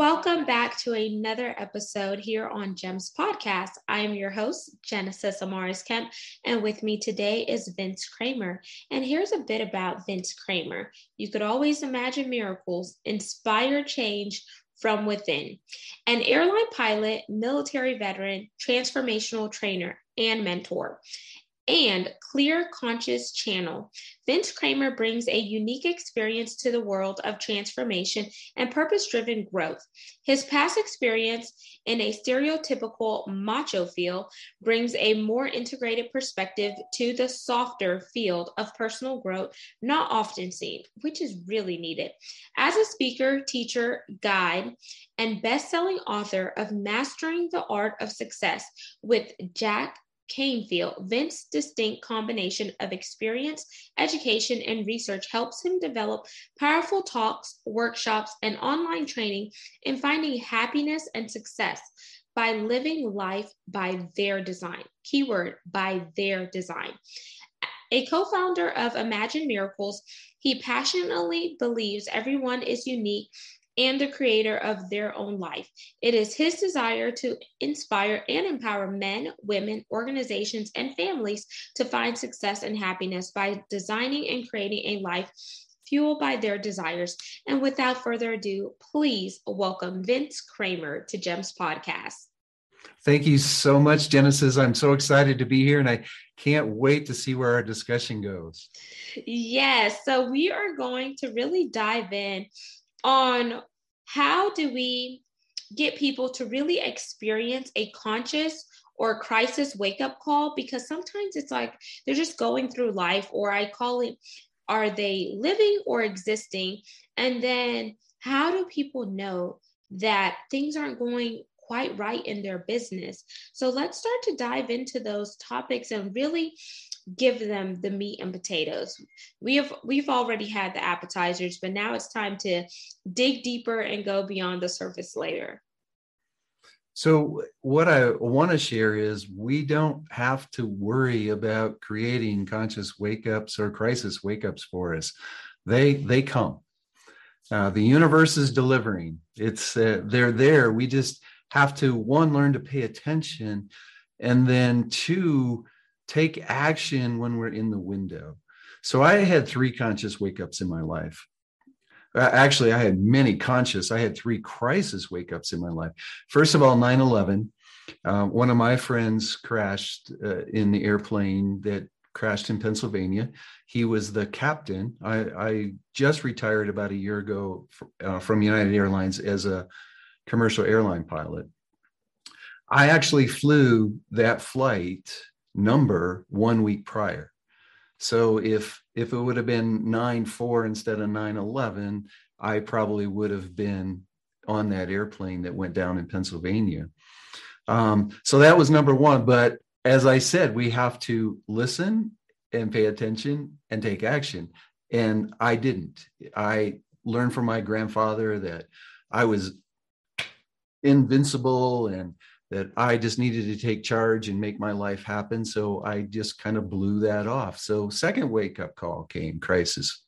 Welcome back to another episode here on GEMS Podcast. I am your host, Genesis Amaris Kemp, and with me today is Vince Kramer. And here's a bit about Vince Kramer. You could always imagine miracles, inspire change from within. An airline pilot, military veteran, transformational trainer, and mentor and Clear Conscious Channel. Vince Kramer brings a unique experience to the world of transformation and purpose driven growth. His past experience in a stereotypical macho field brings a more integrated perspective to the softer field of personal growth, not often seen, which is really needed. As a speaker, teacher, guide, and best selling author of Mastering the Art of Success with Jack Canfield, Vince's distinct combination of experience, education, and research helps him develop powerful talks, workshops, and online training in finding happiness and success by living life by their design. Keyword by their design. A co founder of Imagine Miracles, he passionately believes everyone is unique and the creator of their own life. It is his desire to inspire and empower men, women, organizations, and families to find success and happiness by designing and creating a life fueled by their desires. And without further ado, please welcome Vince Kramer to GEMS Podcast. Thank you so much, Genesis. I'm so excited to be here and I can't wait to see where our discussion goes. Yes. So, we are going to really dive in on how do we get people to really experience a conscious or crisis wake up call? Because sometimes it's like they're just going through life or i call it are they living or existing? And then how do people know that things aren't going quite right in their business? So let's start to dive into those topics and really give them the meat and potatoes. We have we've already had the appetizers, but now it's time to dig deeper and go beyond the surface layer. So what I want to share is we don't have to worry about creating conscious wake ups or crisis wake ups for us. They they come. Uh, the universe is delivering. It's uh, they're there. We just have to one learn to pay attention, and then two take action when we're in the window. So I had three conscious wake ups in my life. Uh, actually, I had many conscious. I had three crisis wake ups in my life. First of all, 9 11. Uh, one of my friends crashed uh, in the airplane that crashed in Pennsylvania. He was the captain. I, I just retired about a year ago uh, from United Airlines as a commercial airline pilot. I actually flew that flight number one week prior. So if if it would have been 9 4 instead of 9 11, I probably would have been on that airplane that went down in Pennsylvania. Um, so that was number one. But as I said, we have to listen and pay attention and take action. And I didn't. I learned from my grandfather that I was invincible and that I just needed to take charge and make my life happen. So I just kind of blew that off. So second wake up call came crisis,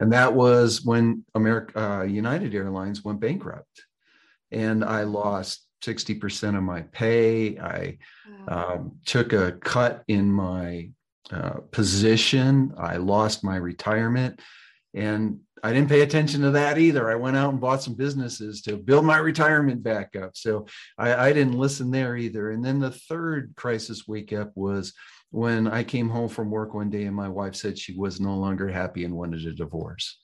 and that was when America uh, United Airlines went bankrupt, and I lost sixty percent of my pay. I um, took a cut in my uh, position. I lost my retirement, and I didn't pay attention to that either. I went out and bought some businesses to build my retirement back up. So I, I didn't listen there either. And then the third crisis wake up was when I came home from work one day and my wife said she was no longer happy and wanted a divorce.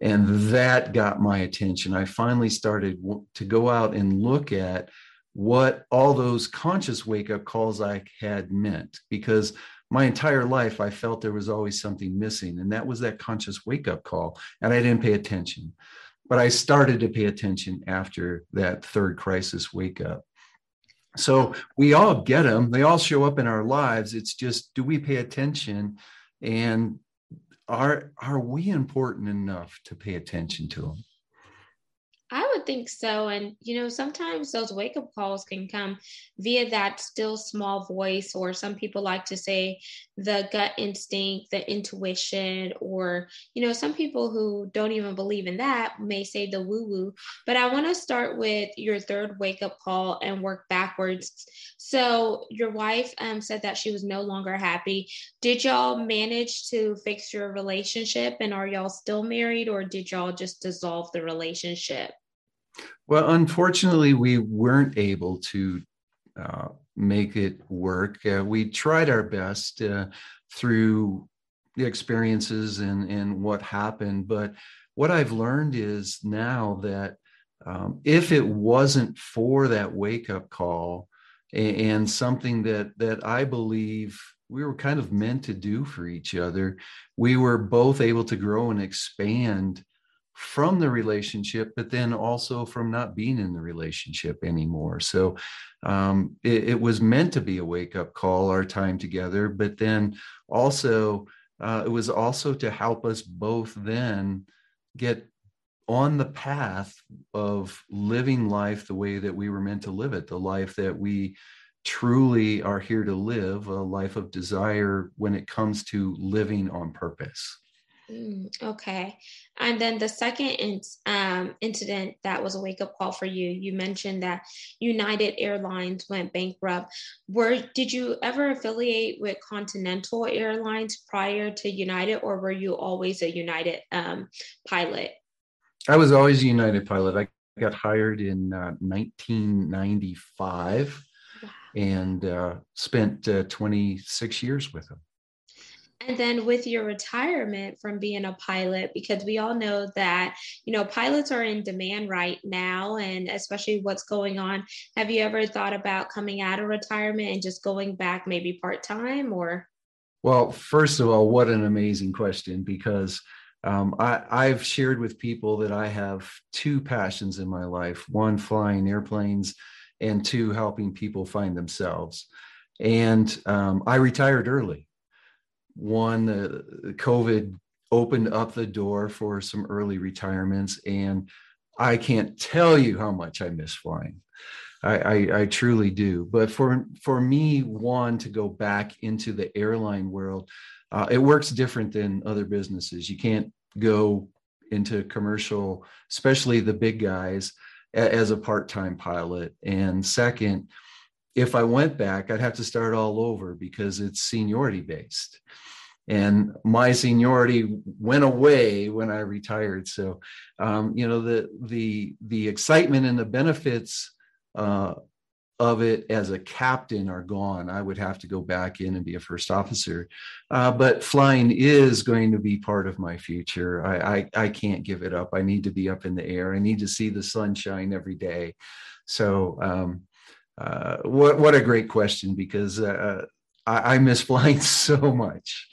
And that got my attention. I finally started to go out and look at what all those conscious wake up calls I had meant because my entire life i felt there was always something missing and that was that conscious wake up call and i didn't pay attention. But i started to pay attention after that third crisis wake up so we all get them they all show up in our lives. It's just do we pay attention? And are are we important enough to pay attention to them? Think so. And, you know, sometimes those wake up calls can come via that still small voice, or some people like to say the gut instinct, the intuition, or, you know, some people who don't even believe in that may say the woo woo. But I want to start with your third wake up call and work backwards. So, your wife um, said that she was no longer happy. Did y'all manage to fix your relationship? And are y'all still married, or did y'all just dissolve the relationship? Well, unfortunately, we weren't able to uh, make it work. Uh, we tried our best uh, through the experiences and, and what happened. But what I've learned is now that um, if it wasn't for that wake up call and, and something that that I believe we were kind of meant to do for each other, we were both able to grow and expand from the relationship, but then also from not being in the relationship anymore. So um, it, it, was meant to be a wake up call, our time together, but then also uh, it was also to help us both then get on the path of living life the way that we were meant to live it, the life that we truly are here to live, a life of desire when it comes to living on purpose. Mm, okay. And then the second in, um, incident that was a wake up call for you, you mentioned that United Airlines went bankrupt. Were did you ever affiliate with Continental Airlines prior to United, or were you always a United um, pilot? I was always a United pilot. I got hired in uh, 1995 wow. and uh, spent uh, 26 years with them. And then with your retirement from being a pilot, because we all know that, you know, pilots are in demand right now, and especially what's going on. Have you ever thought about coming out of retirement and just going back maybe part time or? Well, first of all, what an amazing question because um, I, have shared with people that I have two passions in my life one, flying airplanes, and two, helping people find themselves. And um, I retired early one, uh, COVID opened up the door for some early retirements, and I can't tell you how much I miss flying. I, I, I, truly do. But for for me, one to go back into the airline world, uh, it works different than other businesses. You can't go into commercial, especially the big guys, as a part time pilot. And second, if I went back, I'd have to start all over because it's seniority based. And my seniority went away when I retired. So, um, you know, the the the excitement and the benefits uh, of it as a captain are gone. I would have to go back in and be a first officer. Uh, but flying is going to be part of my future. I, I, I can't give it up. I need to be up in the air. I need to see the sunshine every day. So um, uh, what what a great question because uh, I, I, miss flying so much.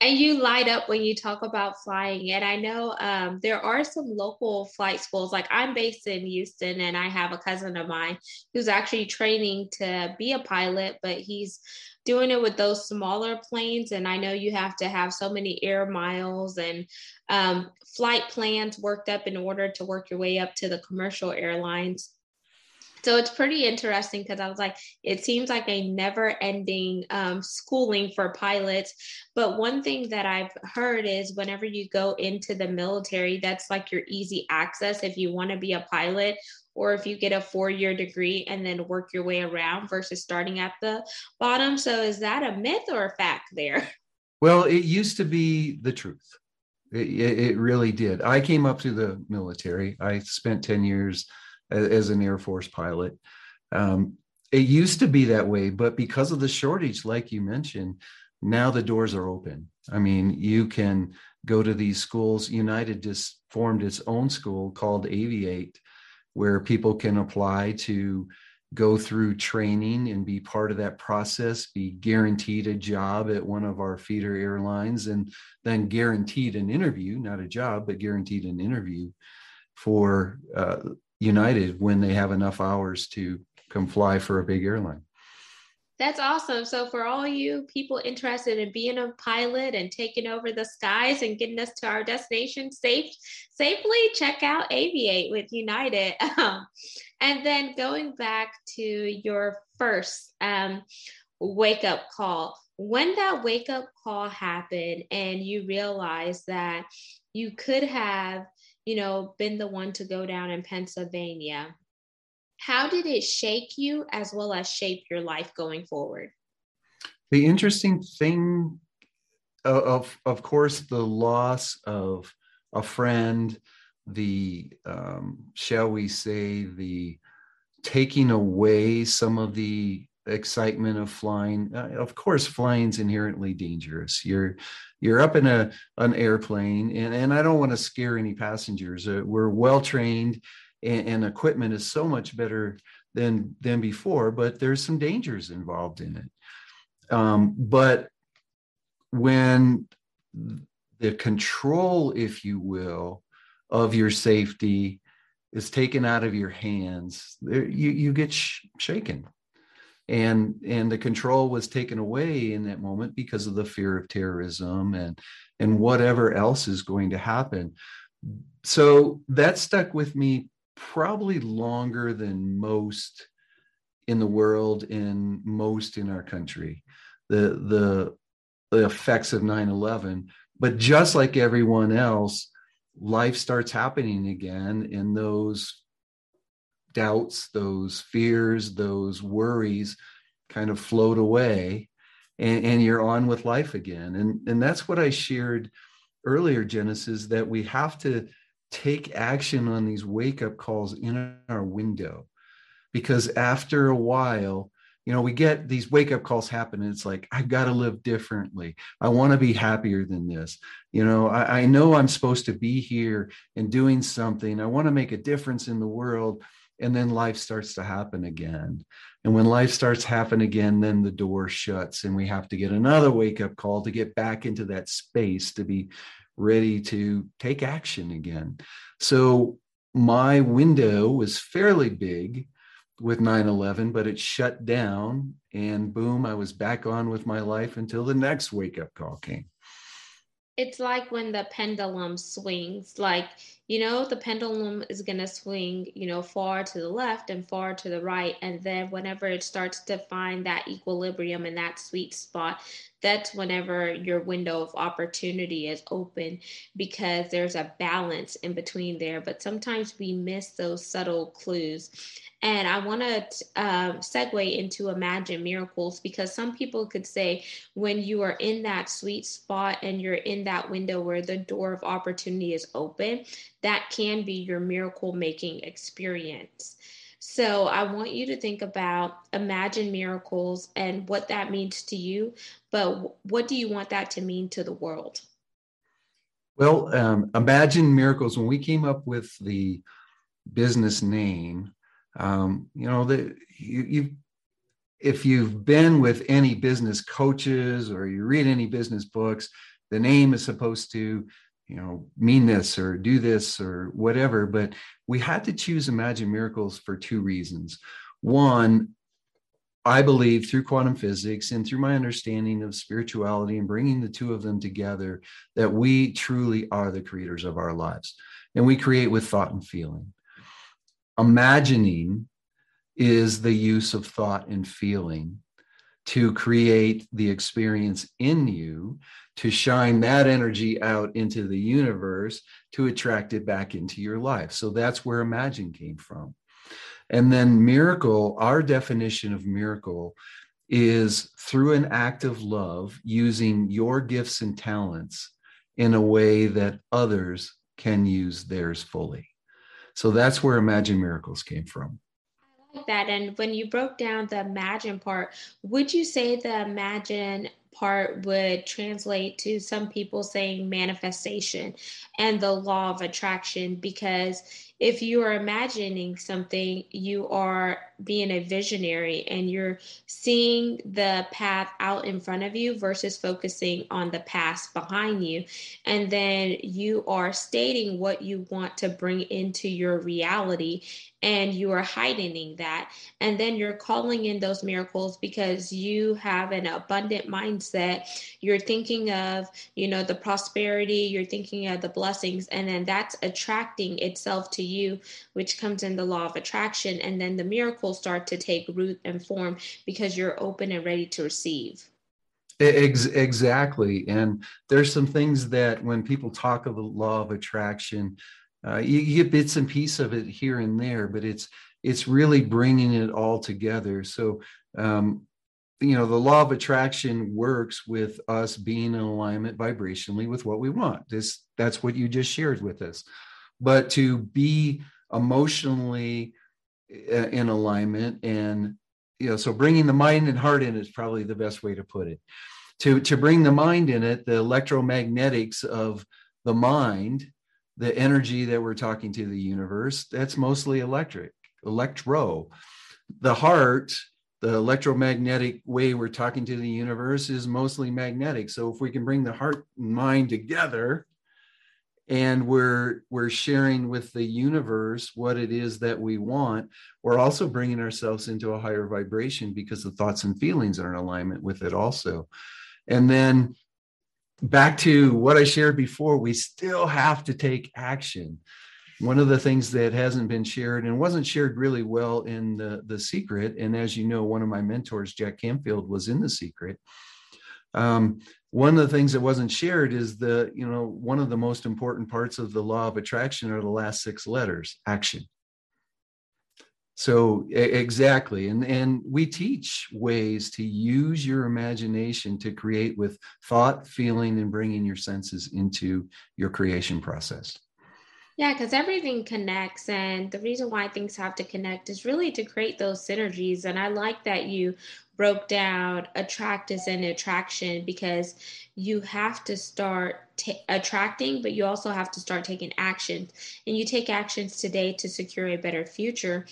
And you light up when you talk about flying. And I know um, there are some local flight schools. Like I'm based in Houston, and I have a cousin of mine who's actually training to be a pilot, but he's doing it with those smaller planes. And I know you have to have so many air miles and um, flight plans worked up in order to work your way up to the commercial airlines. So it's pretty interesting because I was like, it seems like a never ending um, schooling for pilots. But one thing that I've heard is whenever you go into the military, that's like your easy access if you want to be a pilot or if you get a four year degree and then work your way around versus starting at the bottom. So is that a myth or a fact there? Well, it used to be the truth. It, it, really did. I came up through the military. I spent 10 years as an Air Force pilot. Um, it used to be that way, but because of the shortage, like you mentioned, now the doors are open. I mean, you can go to these schools. United just formed its own school called Aviate, where people can apply to go through training and be part of that process, be guaranteed a job at one of our feeder airlines, and then guaranteed an interview, not a job, but guaranteed an interview for uh, United when they have enough hours to come fly for a big airline. That's awesome. So, for all you people interested in being a pilot and taking over the skies and getting us to our destination safe, safely, check out Aviate with United. Um, and then going back to your first um, wake up call, when that wake up call happened and you realized that you could have, you know, been the one to go down in Pennsylvania how did it shake you as well as shape your life going forward? The interesting thing, of, of course, the loss of a friend, the, um, shall we say, the taking away some of the excitement of flying. Uh, of course flying's inherently dangerous. You're you're up in a an airplane and, and i don't want to scare any passengers. Uh, we're well trained and, and equipment is so much better than than before but there's some dangers involved in it. Um, but when the control if you will of your safety is taken out of your hands you, you get sh- shaken and and the control was taken away in that moment because of the fear of terrorism and and whatever else is going to happen. So that stuck with me probably longer than most in the world and most in our country. The the the effects of 9-11 but just like everyone else life starts happening again and those doubts those fears those worries kind of float away and, and you're on with life again. And and that's what i shared earlier genesis that we have to take action on these wake up calls in our window. Because after a while you know we get these wake up calls happen and it's like i've got to live differently. I want to be happier than this. You know I, I, know i'm supposed to be here and doing something. I want to make a difference in the world and then life starts to happen again and when life starts happen again then the door shuts and we have to get another wake up call to get back into that space to be ready to take action again. So my window was fairly big with 9 11, but it shut down. And boom, I was back on with my life until the next wake up call came. It's like when the pendulum swings, like, you know, the pendulum is going to swing, you know, far to the left and far to the right. And then whenever it starts to find that equilibrium and that sweet spot, that's whenever your window of opportunity is open because there's a balance in between there. But sometimes we miss those subtle clues. And I want to uh, segue into Imagine Miracles because some people could say when you are in that sweet spot and you're in that window where the door of opportunity is open, that can be your miracle making experience. So I want you to think about imagine miracles and what that means to you, but what do you want that to mean to the world? Well, um, imagine miracles. When we came up with the business name, um, you know, the, you, you, if you've been with any business coaches or you read any business books, the name is supposed to you know mean this or do this or whatever but we had to choose imagine miracles for two reasons. One i believe through quantum physics and through my understanding of spirituality and bringing the two of them together that we truly are the creators of our lives. And we create with thought and feeling imagining is the use of thought and feeling to create the experience in you to shine that energy out into the universe to attract it back into your life. So that's where imagine came from. And then miracle, our definition of miracle is through an act of love using your gifts and talents in a way that others can use theirs fully. So that's where Imagine Miracles came from I like that. And when you broke down the imagine part, would you say the imagine part would translate to some people saying manifestation and the law of attraction because if you are imagining something, you are being a visionary and you're seeing the path out in front of you versus focusing on the past behind you. And then you are stating what you want to bring into your reality and you are heightening that. And then you're calling in those miracles because you have an abundant mindset. You're thinking of, you know, the prosperity, you're thinking of the blessings, and then that's attracting itself to you, which comes in the law of attraction. And then the miracles start to take root and form because you're open and ready to receive. Exactly. And there's some things that when people talk of the law of attraction, uh, you, you, get bits and pieces of it here and there, but it's it's really bringing it all together. So, um, you know, the law of attraction works with us being in alignment vibrationally with what we want. This that's what you just shared with us. But to be emotionally uh, in alignment and you know so bringing the mind and heart in is probably the best way to put it to to bring the mind in it the electromagnetics of the mind the energy that we're talking to the universe, that's mostly electric, electro. The heart, the electromagnetic way we're talking to the universe is mostly magnetic. So if we can bring the heart and mind together and we're we're sharing with the universe what it is that we want, we're also bringing ourselves into a higher vibration because the thoughts and feelings are in alignment with it also. And then back to what I shared before, we still have to take action. One of the things that hasn't been shared and wasn't shared really well in the, the secret, and as you know, one of my mentors, Jack Canfield, was in the secret. Um, one of the things that wasn't shared is the, you know, one of the most important parts of the law of attraction are the last six letters action. So exactly, and and we teach ways to use your imagination to create with thought, feeling, and bringing your senses into your creation process. Yeah, because everything connects, and the reason why things have to connect is really to create those synergies. And I like that you broke down attract as an attraction because you have to start t- attracting, but you also have to start taking action. And you take actions today to secure a better future.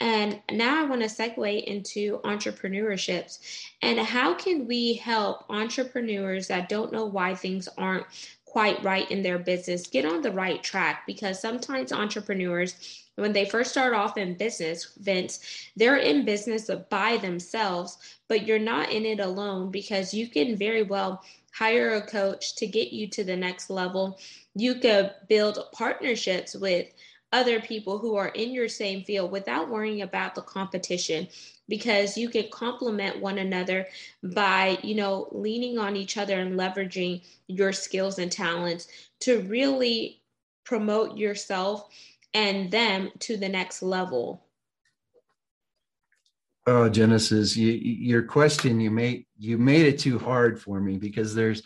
And now I want to segue into entrepreneurships and how can we help entrepreneurs that don't know why things aren't quite right in their business get on the right track because sometimes entrepreneurs when they first start off in business, Vince, they're in business by themselves, but you're not in it alone because you can very well hire a coach to get you to the next level. You could build partnerships with other people who are in your same field without worrying about the competition because you can complement one another by you know leaning on each other and leveraging your skills and talents to really promote yourself and them to the next level oh genesis you, your question you made you made it too hard for me because there's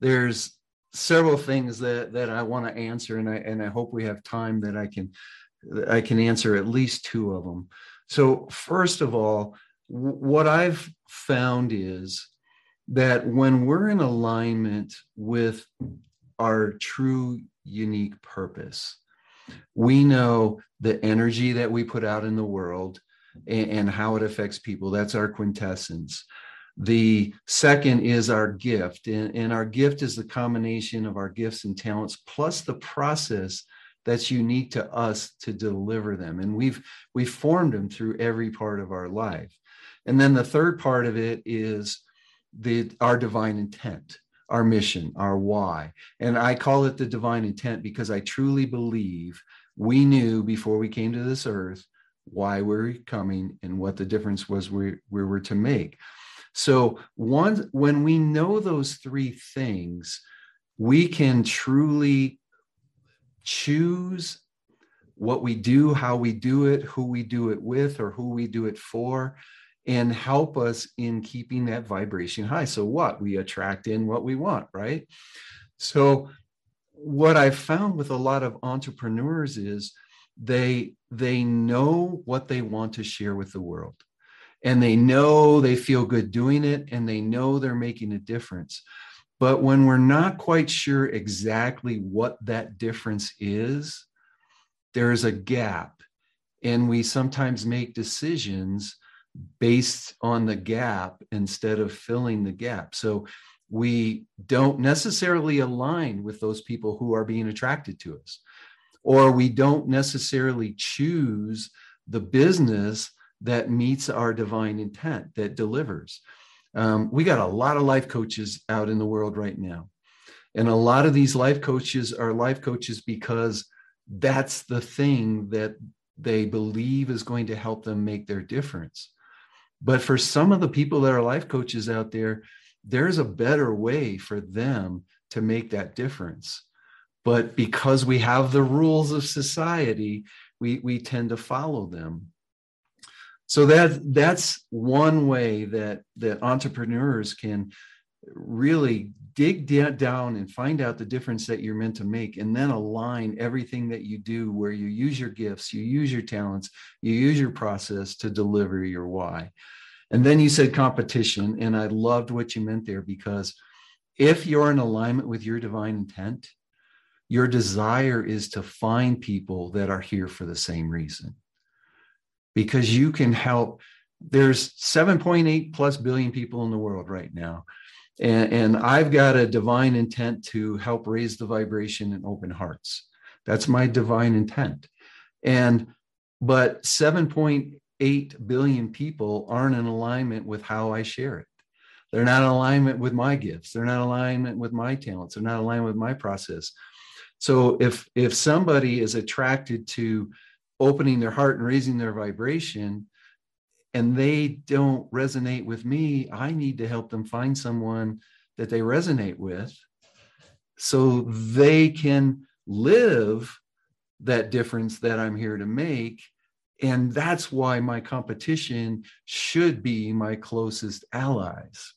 there's several things that that I want to answer, and I and I hope we have time that I can I can answer at least two of them. So first of all, what I've found is that when we're in alignment with our true unique purpose, we know the energy that we put out in the world and, and how it affects people. That's our quintessence. The second is our gift. And, and, our gift is the combination of our gifts and talents plus the process that's unique to us to deliver them. And we've we've formed them through every part of our life. And then the third part of it is the our divine intent, our mission, our why. And I call it the divine intent because I truly believe we knew before we came to this earth why we're coming and what the difference was we, we were to make. So one when we know those three things, we can truly choose what we do, how we do it, who we do it with, or who we do it for, and help us in keeping that vibration high. So, what? We attract in what we want, right? So, what I've found with a lot of entrepreneurs is they they know what they want to share with the world and they know they feel good doing it and they know they're making a difference. But when we're not quite sure exactly what that difference is, there's a gap and we sometimes make decisions based on the gap instead of filling the gap. So we don't necessarily align with those people who are being attracted to us or we don't necessarily choose the business that meets our divine intent that delivers. Um, we got a lot of life coaches out in the world right now. And a lot of these life coaches are life coaches because that's the thing that they believe is going to help them make their difference. But for some of the people that are life coaches out there, there's a better way for them to make that difference. But because we have the rules of society, we, we tend to follow them. So that that's one way that that entrepreneurs can really dig down and find out the difference that you're meant to make and then align everything that you do where you use your gifts you use your talents you use your process to deliver your why. And then you said competition and i loved what you meant there because if you're in alignment with your divine intent your desire is to find people that are here for the same reason. Because you can help there's 7.8 plus billion people in the world right now and, and I've got a divine intent to help raise the vibration in open hearts. That's my divine intent. And but 7.8 billion people aren't in alignment with how I share it. They're not in alignment with my gifts. They're not in alignment with my talents. They're not in alignment with my process. So if if somebody is attracted to opening their heart and raising their vibration, and they don't resonate with me, I need to help them find someone that they resonate with so they can live that difference that I'm here to make. And that's why my competition should be my closest allies.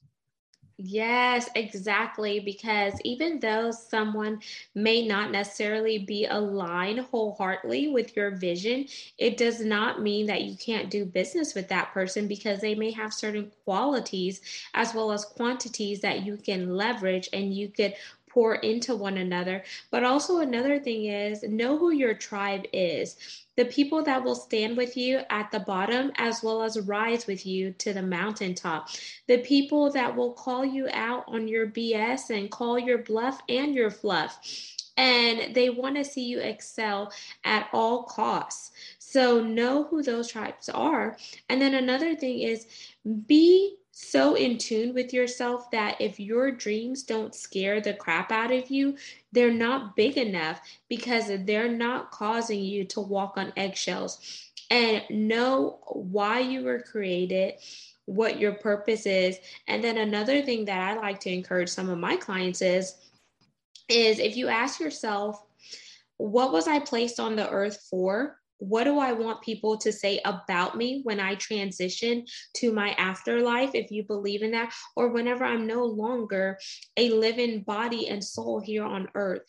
Yes, exactly. Because even though someone may not necessarily be aligned wholeheartedly with your vision, it does not mean that you can't do business with that person because they may have certain qualities as well as quantities that you can leverage and you could pour into one another. But also, another thing is know who your tribe is the people that will stand with you at the bottom as well as rise with you to the mountaintop, the people that will call you out on your BS and call your bluff and your fluff. And they want to see you excel at all costs. So know who those tribes are. And then another thing is be so in tune with yourself that if your dreams don't scare the crap out of you, they're not big enough because they're not causing you to walk on eggshells. And know why you were created, what your purpose is. And then another thing that I like to encourage some of my clients is is if you ask yourself, what was I placed on the earth for? What do I want people to say about me when I transition to my afterlife, if you believe in that, or whenever I'm no longer a living body and soul here on earth?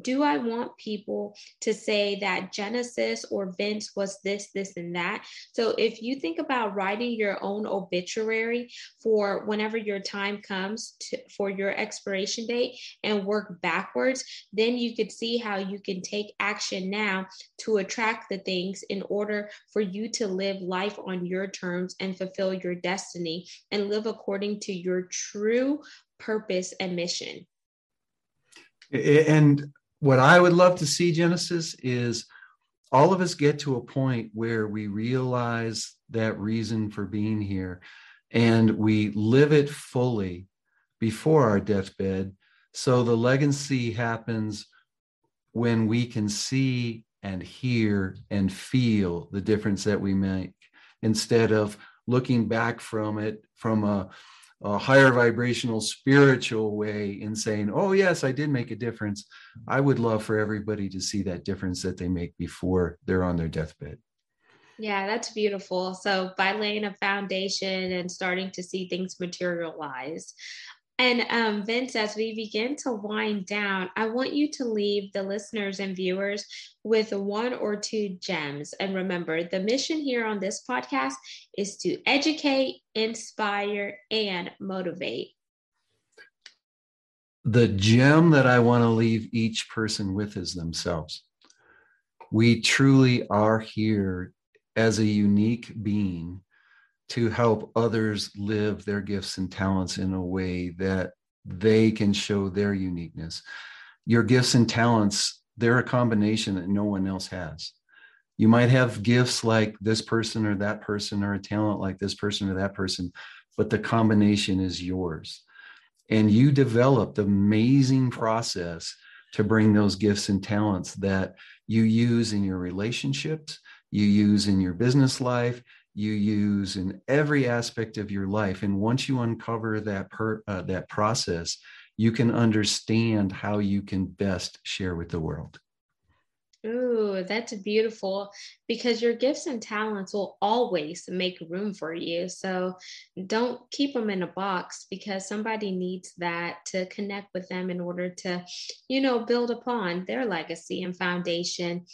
Do I want people to say that Genesis or Vince was this, this, and that? So if you think about writing your own obituary for whenever your time comes to, for your expiration date and work backwards, then you could see how you can take action now to attract the things in order for you to live life on your terms and fulfill your destiny and live according to your true purpose and mission. And what I would love to see, Genesis, is all of us get to a point where we realize that reason for being here and we live it fully before our deathbed. So the legacy happens when we can see and hear and feel the difference that we make instead of looking back from it from a, a, higher vibrational spiritual way and saying oh yes i did make a difference i would love for everybody to see that difference that they make before they're on their deathbed yeah, that's beautiful. So, by laying a foundation and starting to see things materialize, and um, Vince, as we begin to wind down, I want you to leave the listeners and viewers with one or two gems. And remember, the mission here on this podcast is to educate, inspire, and motivate. The gem that I want to leave each person with is themselves. We truly are here as a unique being to help others live their gifts and talents in a way that they can show their uniqueness. Your gifts and talents, they're a combination that no one else has. You might have gifts like this person or that person, or a talent like this person or that person, but the combination is yours. And you developed the amazing process to bring those gifts and talents that you use in your relationships, you use in your business life, you use in every aspect of your life. And once you uncover that per, uh, that process, you can understand how you can best share with the world. Ooh, that's beautiful because your gifts and talents will always make room for you. So don't keep them in a box because somebody needs that to connect with them in order to, you know, build upon their legacy and foundation.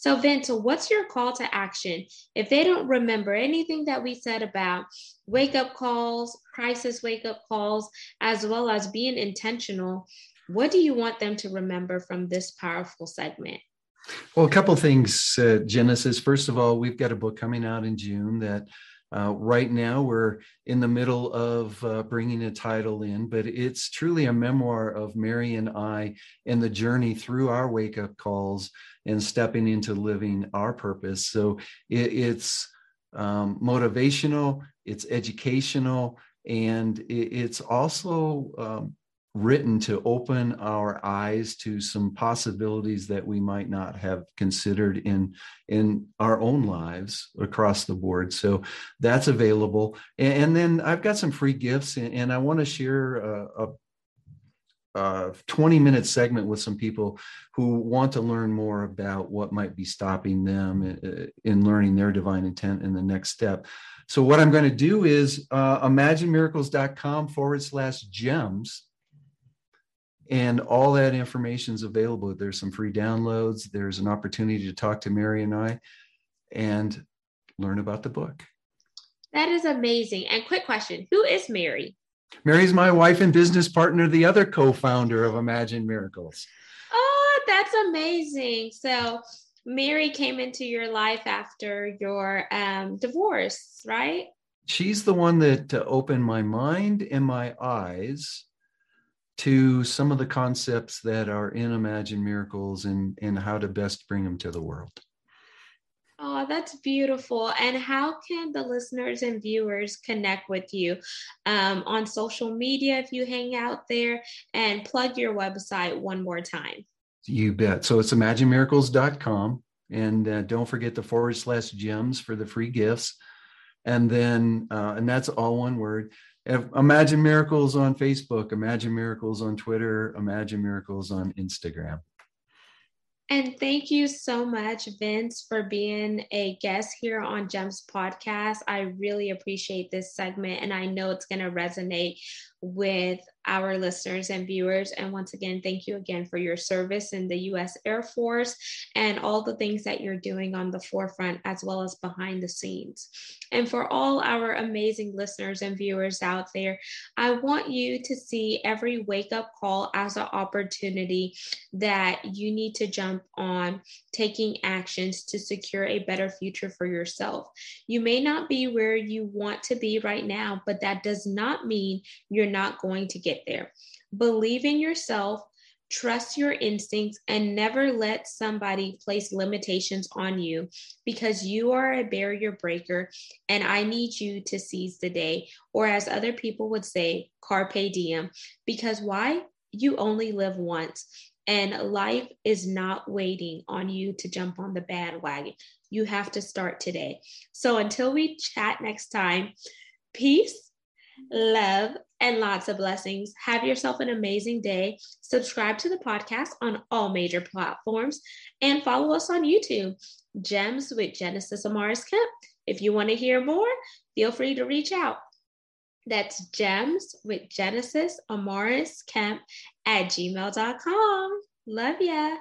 So, Vince, what's your call to action? If they don't remember anything that we said about wake up calls, crisis wake up calls, as well as being intentional, what do you want them to remember from this powerful segment? Well, a couple things, uh, Genesis. First of all, we've got a book coming out in June that uh, right now we're in the middle of uh, bringing a title in, but it's truly a memoir of Mary and I and the journey through our wake up calls and stepping into living our purpose. So it, it's um, motivational, it's educational, and it, it's also um, written to open our eyes to some possibilities that we might not have considered in in our own lives across the board. So that's available. And, and then i've got some free gifts and, and i want to share a, a, a 20 minute segment with some people who want to learn more about what might be stopping them in, in learning their divine intent in the next step. So what i'm going to do is uh, imaginemiracles.com forward slash gems and all that information is available. There's some free downloads. There's an opportunity to talk to Mary and I and learn about the book. That is amazing. And quick question Who is Mary? Mary's my wife and business partner, the other co founder of Imagine Miracles. Oh, that's amazing. So, Mary came into your life after your um, divorce, right? She's the one that uh, opened my mind and my eyes to some of the concepts that are in Imagine Miracles and, and how to best bring them to the world. Oh, that's beautiful. And how can the listeners and viewers connect with you um, on social media if you hang out there and plug your website one more time? You bet. So it's imaginemiracles.com. And uh, don't forget the forward slash gems for the free gifts. And then, uh, and that's all one word. Imagine Miracles on Facebook, Imagine Miracles on Twitter, Imagine Miracles on Instagram. And thank you so much, Vince, for being a guest here on Gems Podcast. I really appreciate this segment, and I know it's going to resonate with our listeners and viewers. And once again, thank you again for your service in the U.S. Air Force and all the things that you're doing on the forefront as well as behind the scenes. And for all our amazing listeners and viewers out there, I want you to see every wake up call as an opportunity that you need to jump on taking actions to secure a better future for yourself. You may not be where you want to be right now, but that does not mean you're not going to get there. Believe in yourself, trust your instincts, and never let somebody place limitations on you because you are a barrier breaker. And I need you to seize the day, or as other people would say, carpe diem. Because why? You only live once. And life is not waiting on you to jump on the bandwagon. You have to start today. So until we chat next time, peace, love, and lots of blessings. Have yourself an amazing day. Subscribe to the podcast on all major platforms and follow us on YouTube, Gems with Genesis Amaris Kemp. If you want to hear more, feel free to reach out. That's Gems with Genesis Amaris Kemp at gmail.com. Love ya.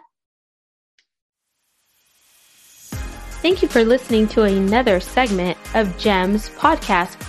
Thank you for listening to another segment of Gems Podcast.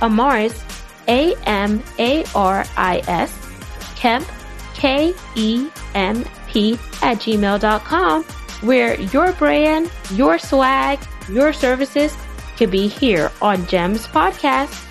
Amaris, A M A R I S, Kemp, K E M P, at gmail.com, where your brand, your swag, your services could be here on GEMS Podcast.